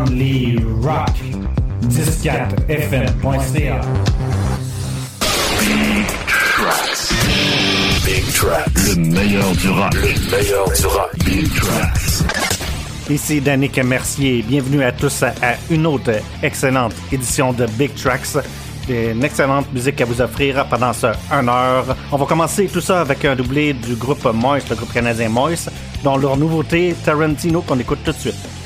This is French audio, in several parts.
Rock. 104fm.ca. Big Tracks. Big Tracks. Le meilleur du rock. Le meilleur du rock. Big Tracks. Ici Danick Mercier. Bienvenue à tous à une autre excellente édition de Big Tracks. Une excellente musique à vous offrir pendant ce 1 heure. On va commencer tout ça avec un doublé du groupe Moist, le groupe canadien Moist, dont leur nouveauté Tarantino qu'on écoute tout de suite.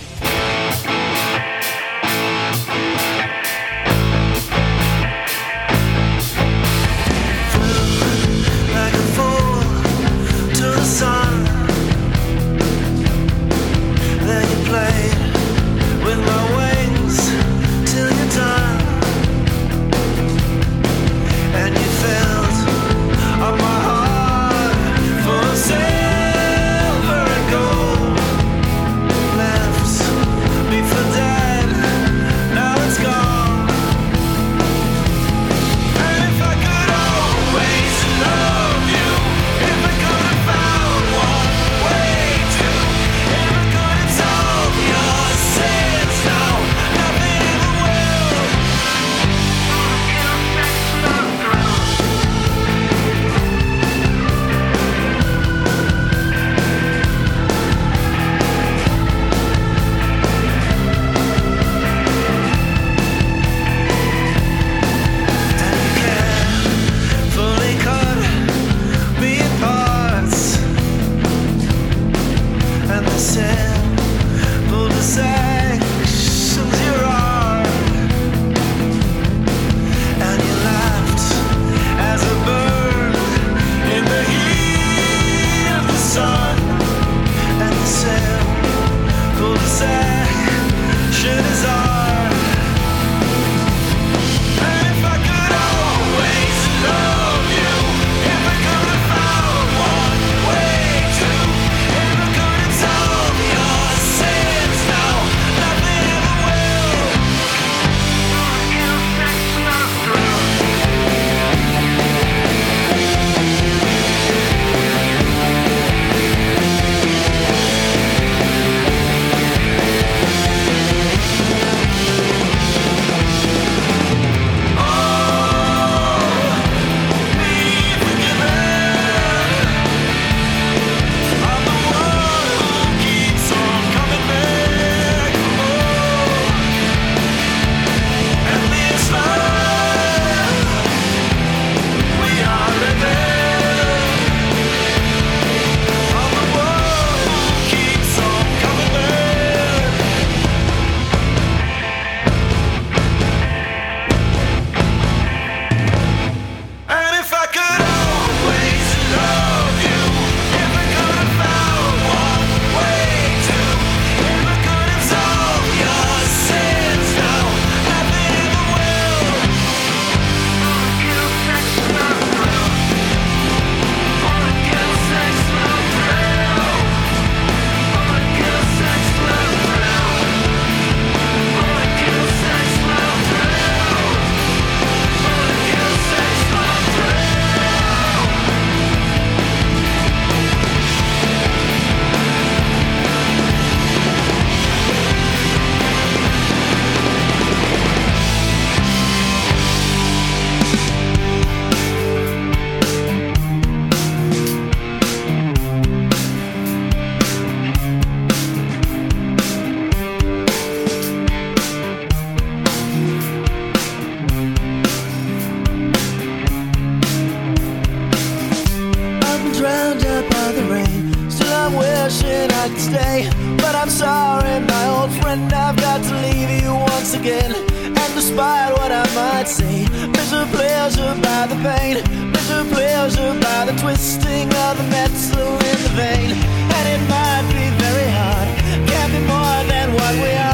stay. But I'm sorry, my old friend, I've got to leave you once again. And despite what I might say, measure pleasure by the pain, measure pleasure by the twisting of the metal in the vein. And it might be very hard, can't be more than what we are.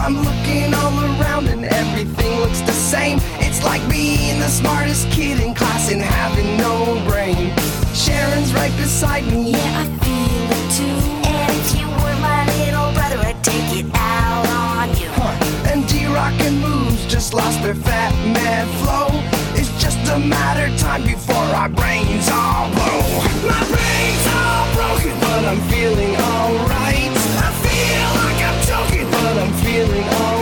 I'm looking all around and everything looks the same. It's like being the smartest kid in class and having no brain. Sharon's right beside me. Yeah, I feel it too. And if you were my little brother, I'd take it out on you. Huh. And D-Rock and Moves just lost their fat man flow. It's just a matter of time before our brains all blow. My brain's all broken, but I'm feeling alright but I'm feeling. All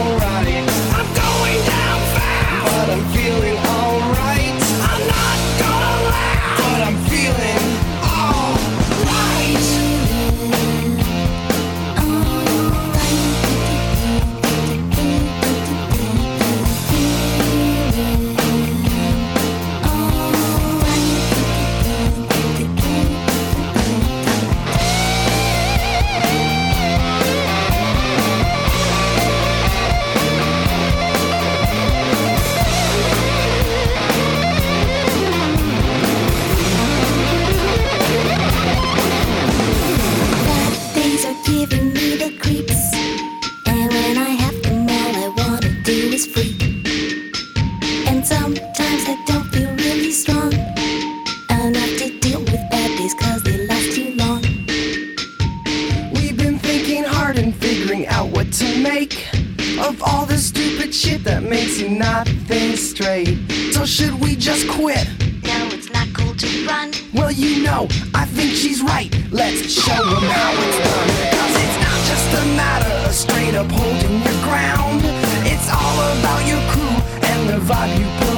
see nothing straight. So should we just quit? No, it's not cool to run. Well, you know, I think she's right. Let's show her how it's done. Cause it's not just a matter of straight up holding your ground. It's all about your crew and the vibe you put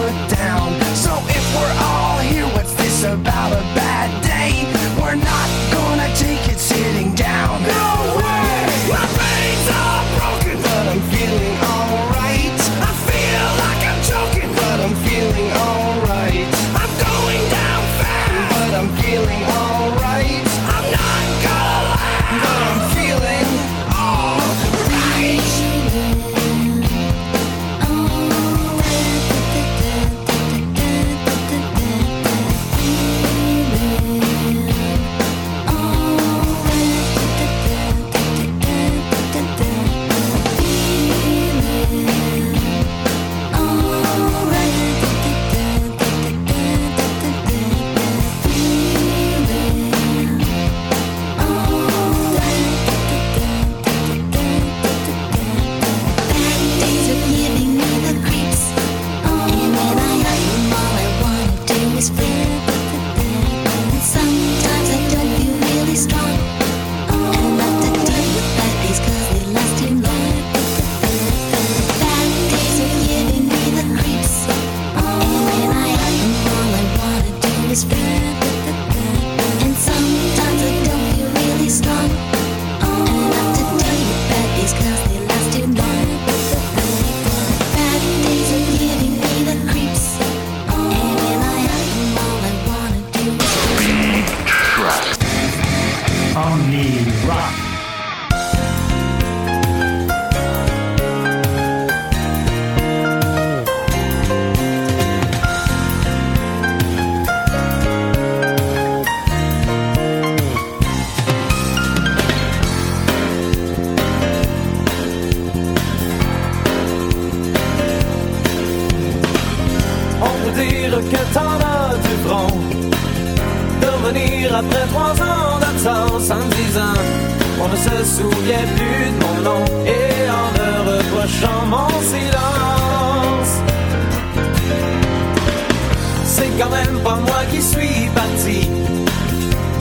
C'est quand même pas moi qui suis parti.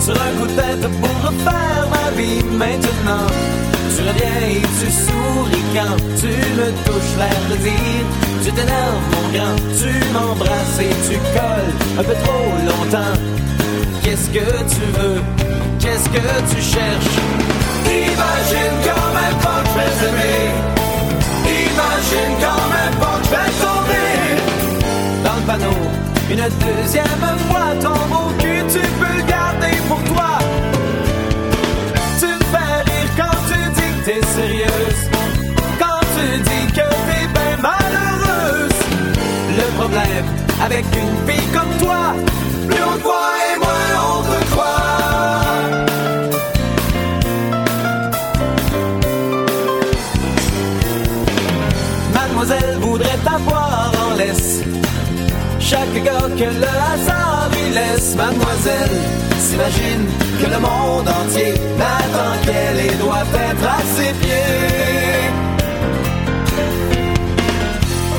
Sur un coup de tête pour refaire ma vie maintenant. Tu reviens et tu souris quand tu me touches l'air de dire Tu t'énerves mon grand, tu m'embrasses et tu colles un peu trop longtemps. Qu'est-ce que tu veux, qu'est-ce que tu cherches? Imagine quand même pas que je vais t'aimer Imagine quand même pas que je vais tomber Dans le panneau, une deuxième fois ton beau cul tu peux le garder pour toi. Tu me fais rire quand tu dis que t'es sérieuse. Quand tu dis que t'es bien malheureuse. Le problème avec une fille comme toi Plus on voit chaque gars que le hasard lui laisse, mademoiselle, s'imagine que le monde entier n'attend qu'elle et doit être à ses pieds.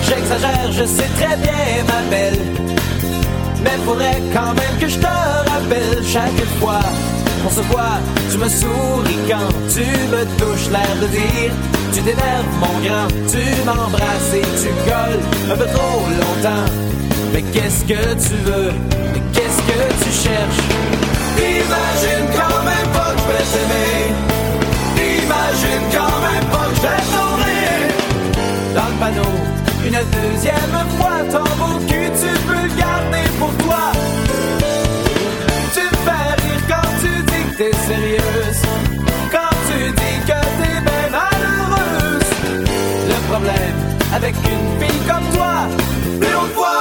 J'exagère, je sais très bien, ma belle, mais faudrait quand même que je te rappelle chaque fois qu'on se voit, tu me souris quand tu me touches l'air de dire Tu t'énerves mon grand, tu m'embrasses et tu colles un peu trop longtemps Mais qu'est-ce que tu veux, mais qu'est-ce que tu cherches? Imagine quand même pas que je vais t'aimer. Imagine quand même pas que je vais Dans le panneau, une deuxième fois ton beau cul tu peux le garder pour toi. Tu me fais rire quand tu dis que t'es sérieuse. Quand tu dis que t'es bien malheureuse. Le problème avec une fille comme toi Plus on voit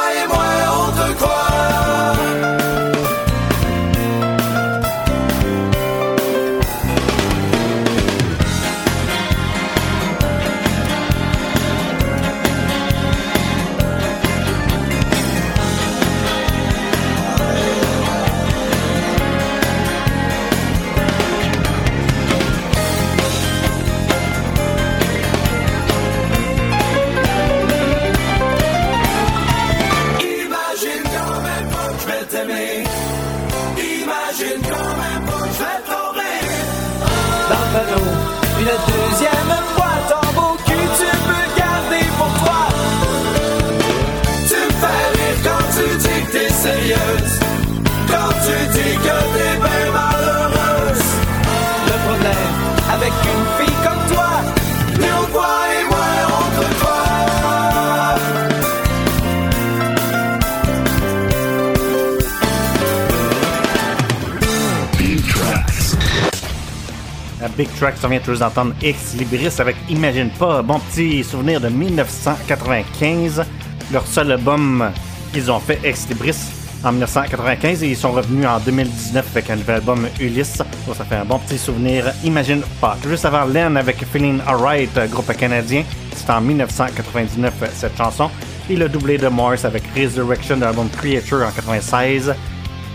On vient tous d'entendre Ex Libris avec Imagine pas, bon petit souvenir de 1995. Leur seul album qu'ils ont fait, Ex Libris, en 1995 et ils sont revenus en 2019 avec un nouvel album Ulysse. Donc, ça fait un bon petit souvenir. Imagine pas. Juste avant Len avec Feeling Alright, groupe canadien. C'était en 1999 cette chanson. Et le doublé de Morris avec Resurrection de l'album Creature en 96.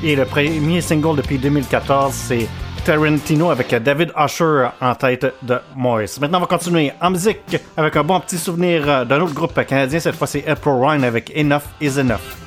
Et le premier single depuis 2014, c'est Tarantino avec David Usher en tête de Morris. Maintenant, on va continuer en musique avec un bon petit souvenir euh, d'un autre groupe canadien. Cette fois, c'est April Ryan avec Enough is Enough.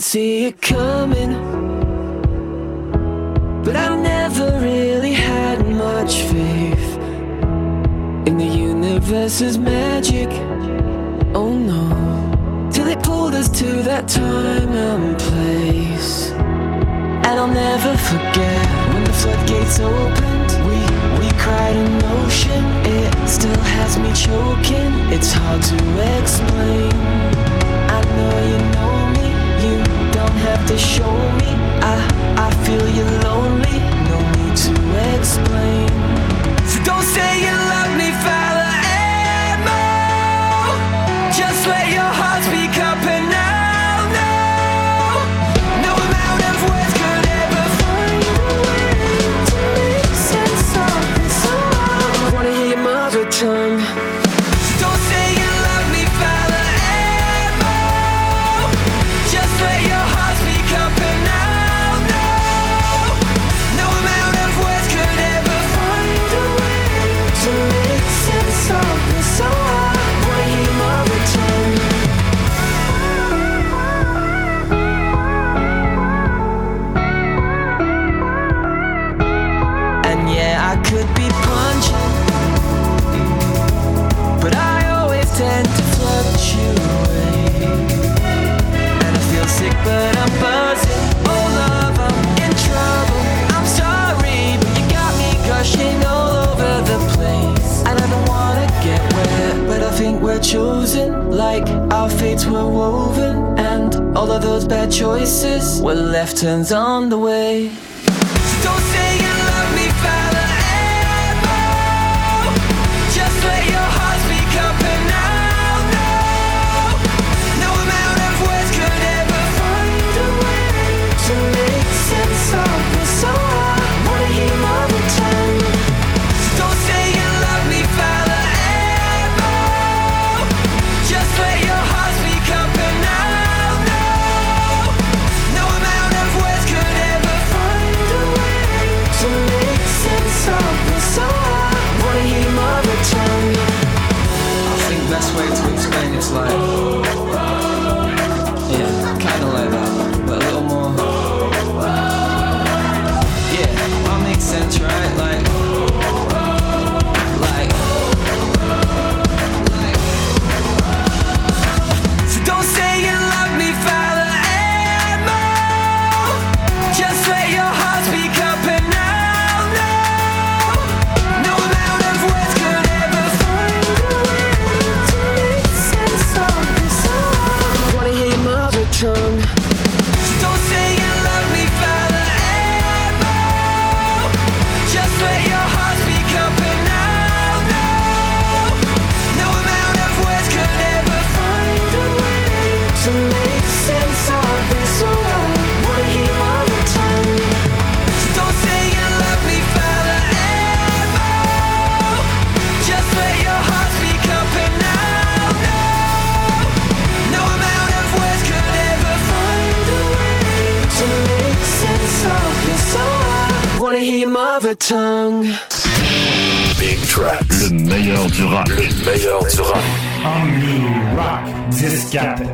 See it coming.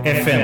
FM.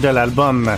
De l'album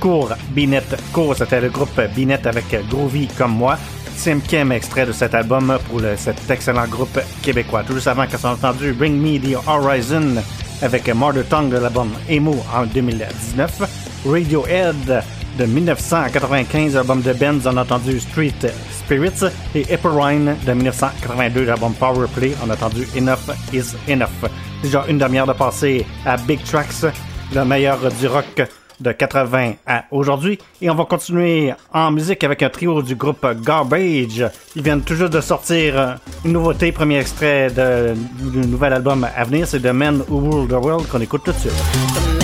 Cours Binet Cours, c'était le groupe Binet avec Groovy comme moi. Cinquième extrait de cet album pour le- cet excellent groupe québécois. Tout juste avant qu'on ait entendu Bring Me the Horizon avec Mother Tongue de l'album Emo en 2019. Radiohead de 1995, album de Benz, on a entendu Street Spirits et Epperine de 1982, l'album Power Play, on a entendu Enough is Enough. Déjà une demi-heure de passé à Big Tracks, le meilleur du rock de 80 à aujourd'hui. Et on va continuer en musique avec un trio du groupe Garbage. Ils viennent juste de sortir euh, une nouveauté, premier extrait de- du nouvel album à venir, c'est The Men Who Rule the World qu'on écoute tout de suite.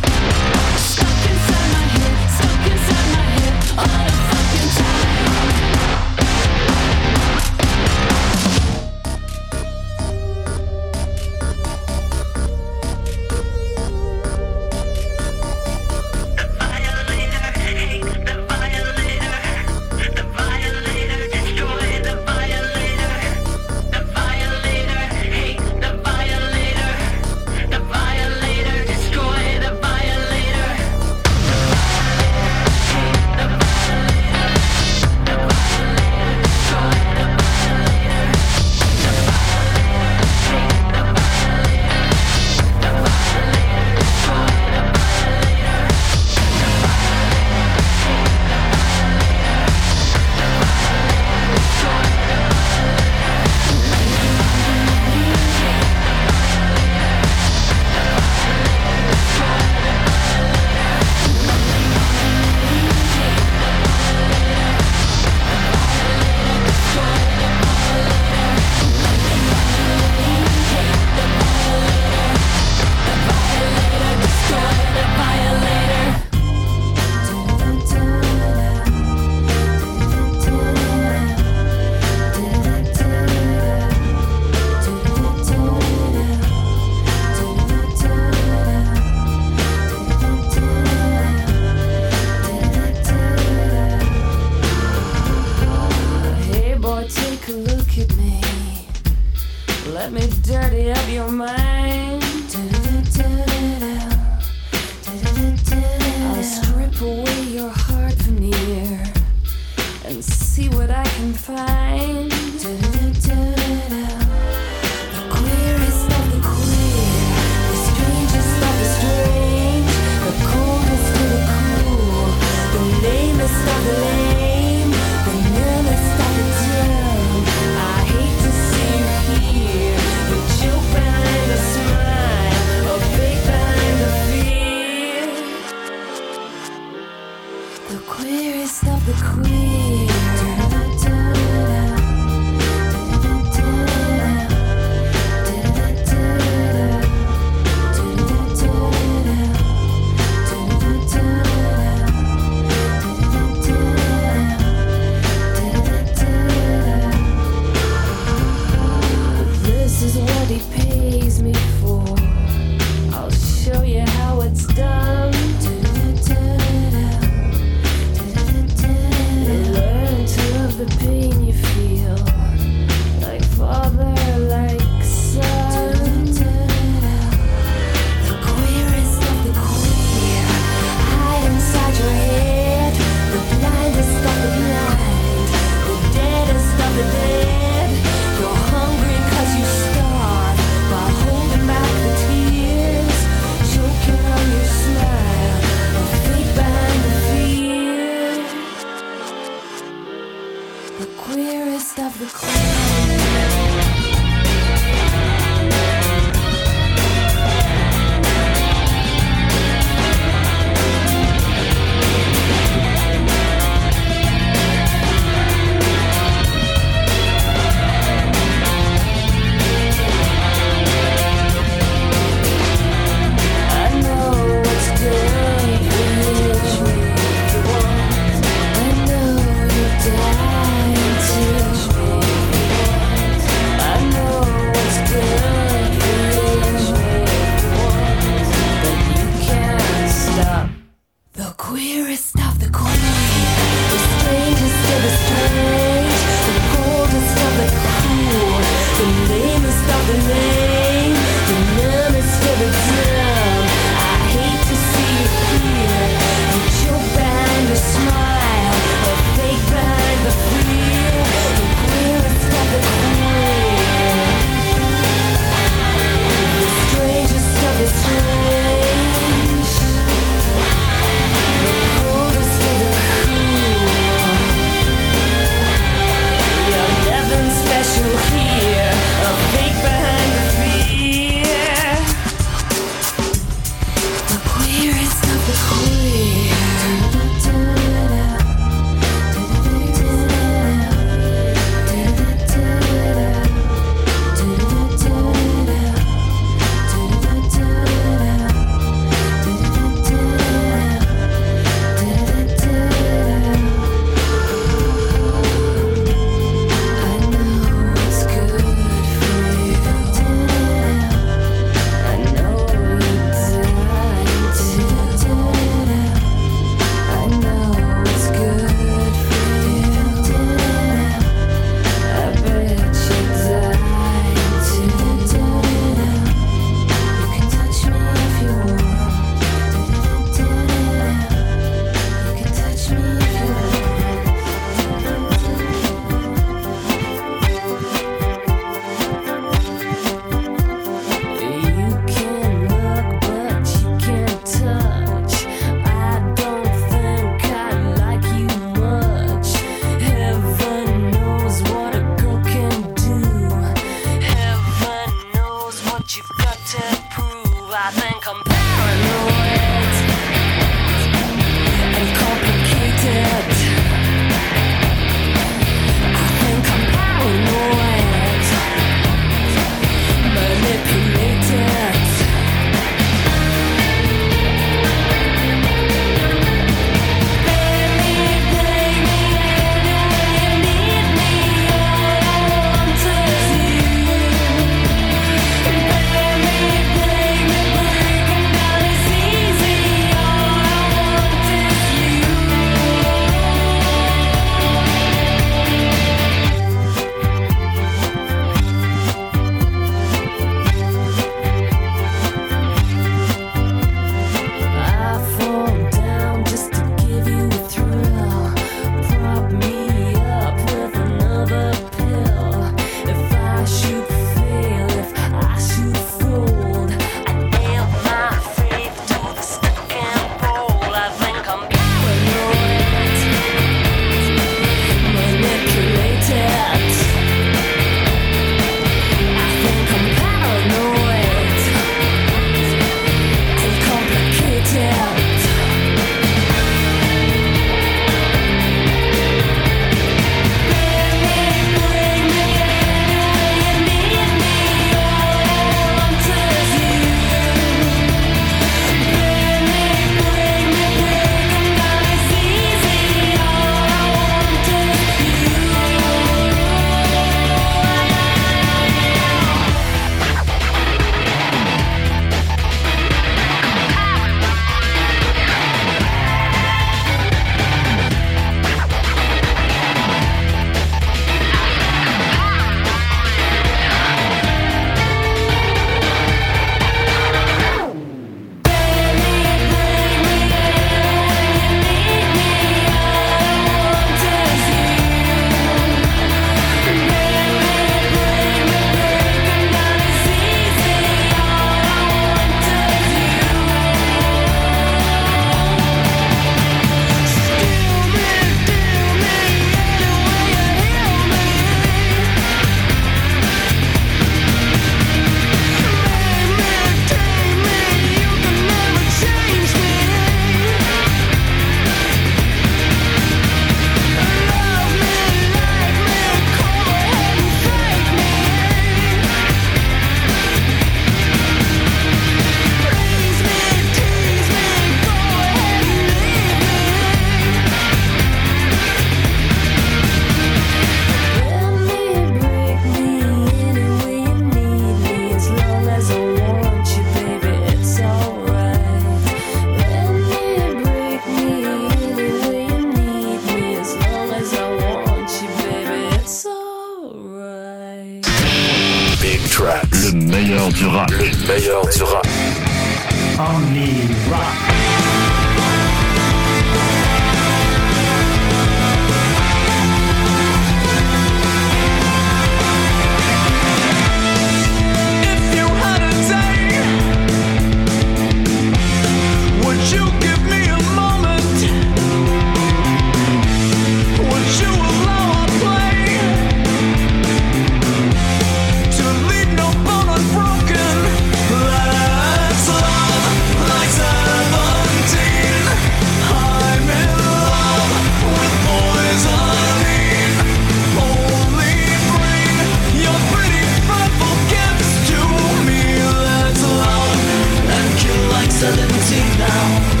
easy.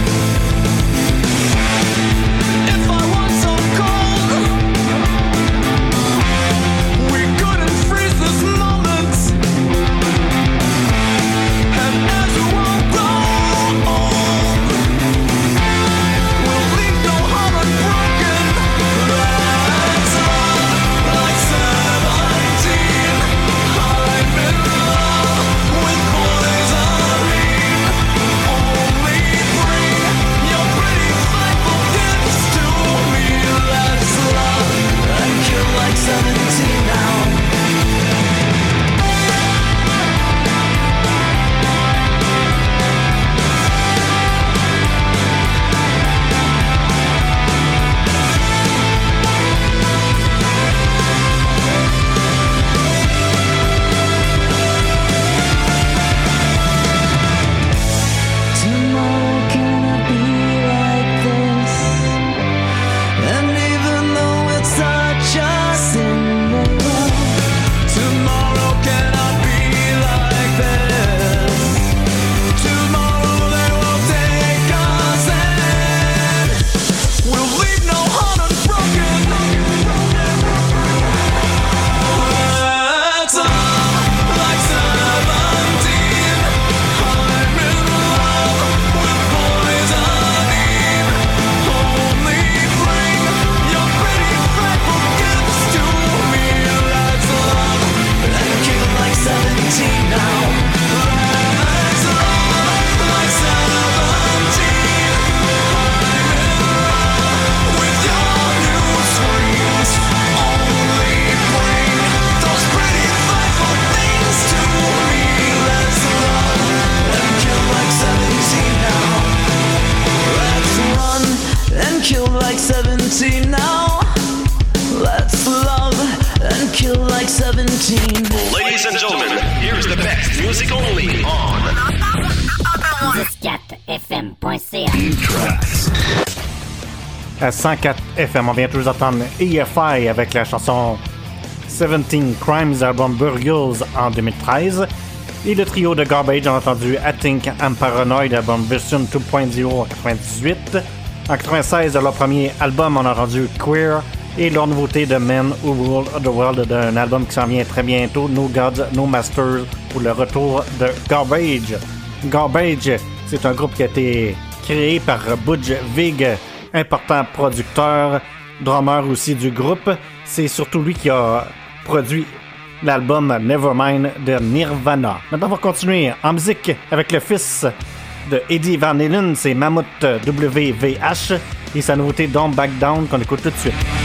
Music only on 104fm.ca. Big Tracks. À 104 FM, on vient tous d'entendre EFI avec la chanson 17 Crimes album Burgles en 2013. Et le trio de Garbage, on a entendu I Think I'm Paranoid album version 2.0 en 98. En 96, de leur premier album, on a entendu Queer. Et leur nouveauté de Men Who Rule the World d'un album qui s'en vient très bientôt, No Gods, No Masters, pour le retour de Garbage. Garbage, c'est un groupe qui a été créé par Budge Vig, important producteur, drummer aussi du groupe. C'est surtout lui qui a produit l'album Nevermind de Nirvana. Maintenant, on va continuer en musique avec le fils de Eddie Van Halen, c'est Mammoth WVH et sa nouveauté Don't Back Down qu'on écoute tout de suite.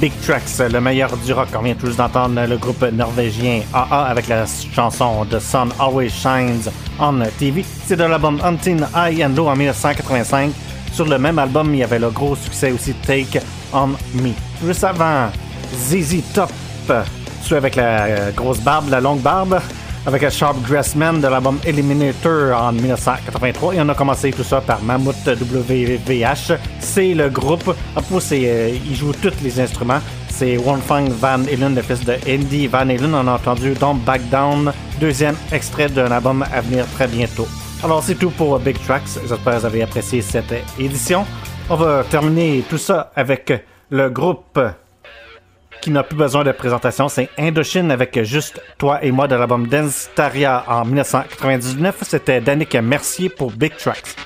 Big Tracks, le meilleur du rock. On vient tous d'entendre le groupe norvégien AA avec la chanson The Sun Always Shines on TV. C'est de l'album Hunting High and Low en 1985. Sur le même album, il y avait le gros succès aussi Take On Me. Juste avant, ZZ Top, celui avec la euh, grosse barbe, la longue barbe, avec un Sharp Dressman de l'album Eliminator en 1983. Et on a commencé tout ça par Mammoth WVH. C'est le groupe. C'est, euh, il joue tous les instruments. C'est Wolfgang Van Halen, le fils de Andy Van Halen. On a entendu Don't Back Down, deuxième extrait d'un album à venir très bientôt. Alors, c'est tout pour Big Tracks. J'espère que vous avez apprécié cette édition. On va terminer tout ça avec le groupe qui n'a plus besoin de présentation. C'est Indochine avec juste toi et moi de l'album Dance Taria en 1999. C'était Danick Mercier pour Big Tracks.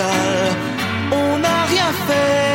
On n'a rien fait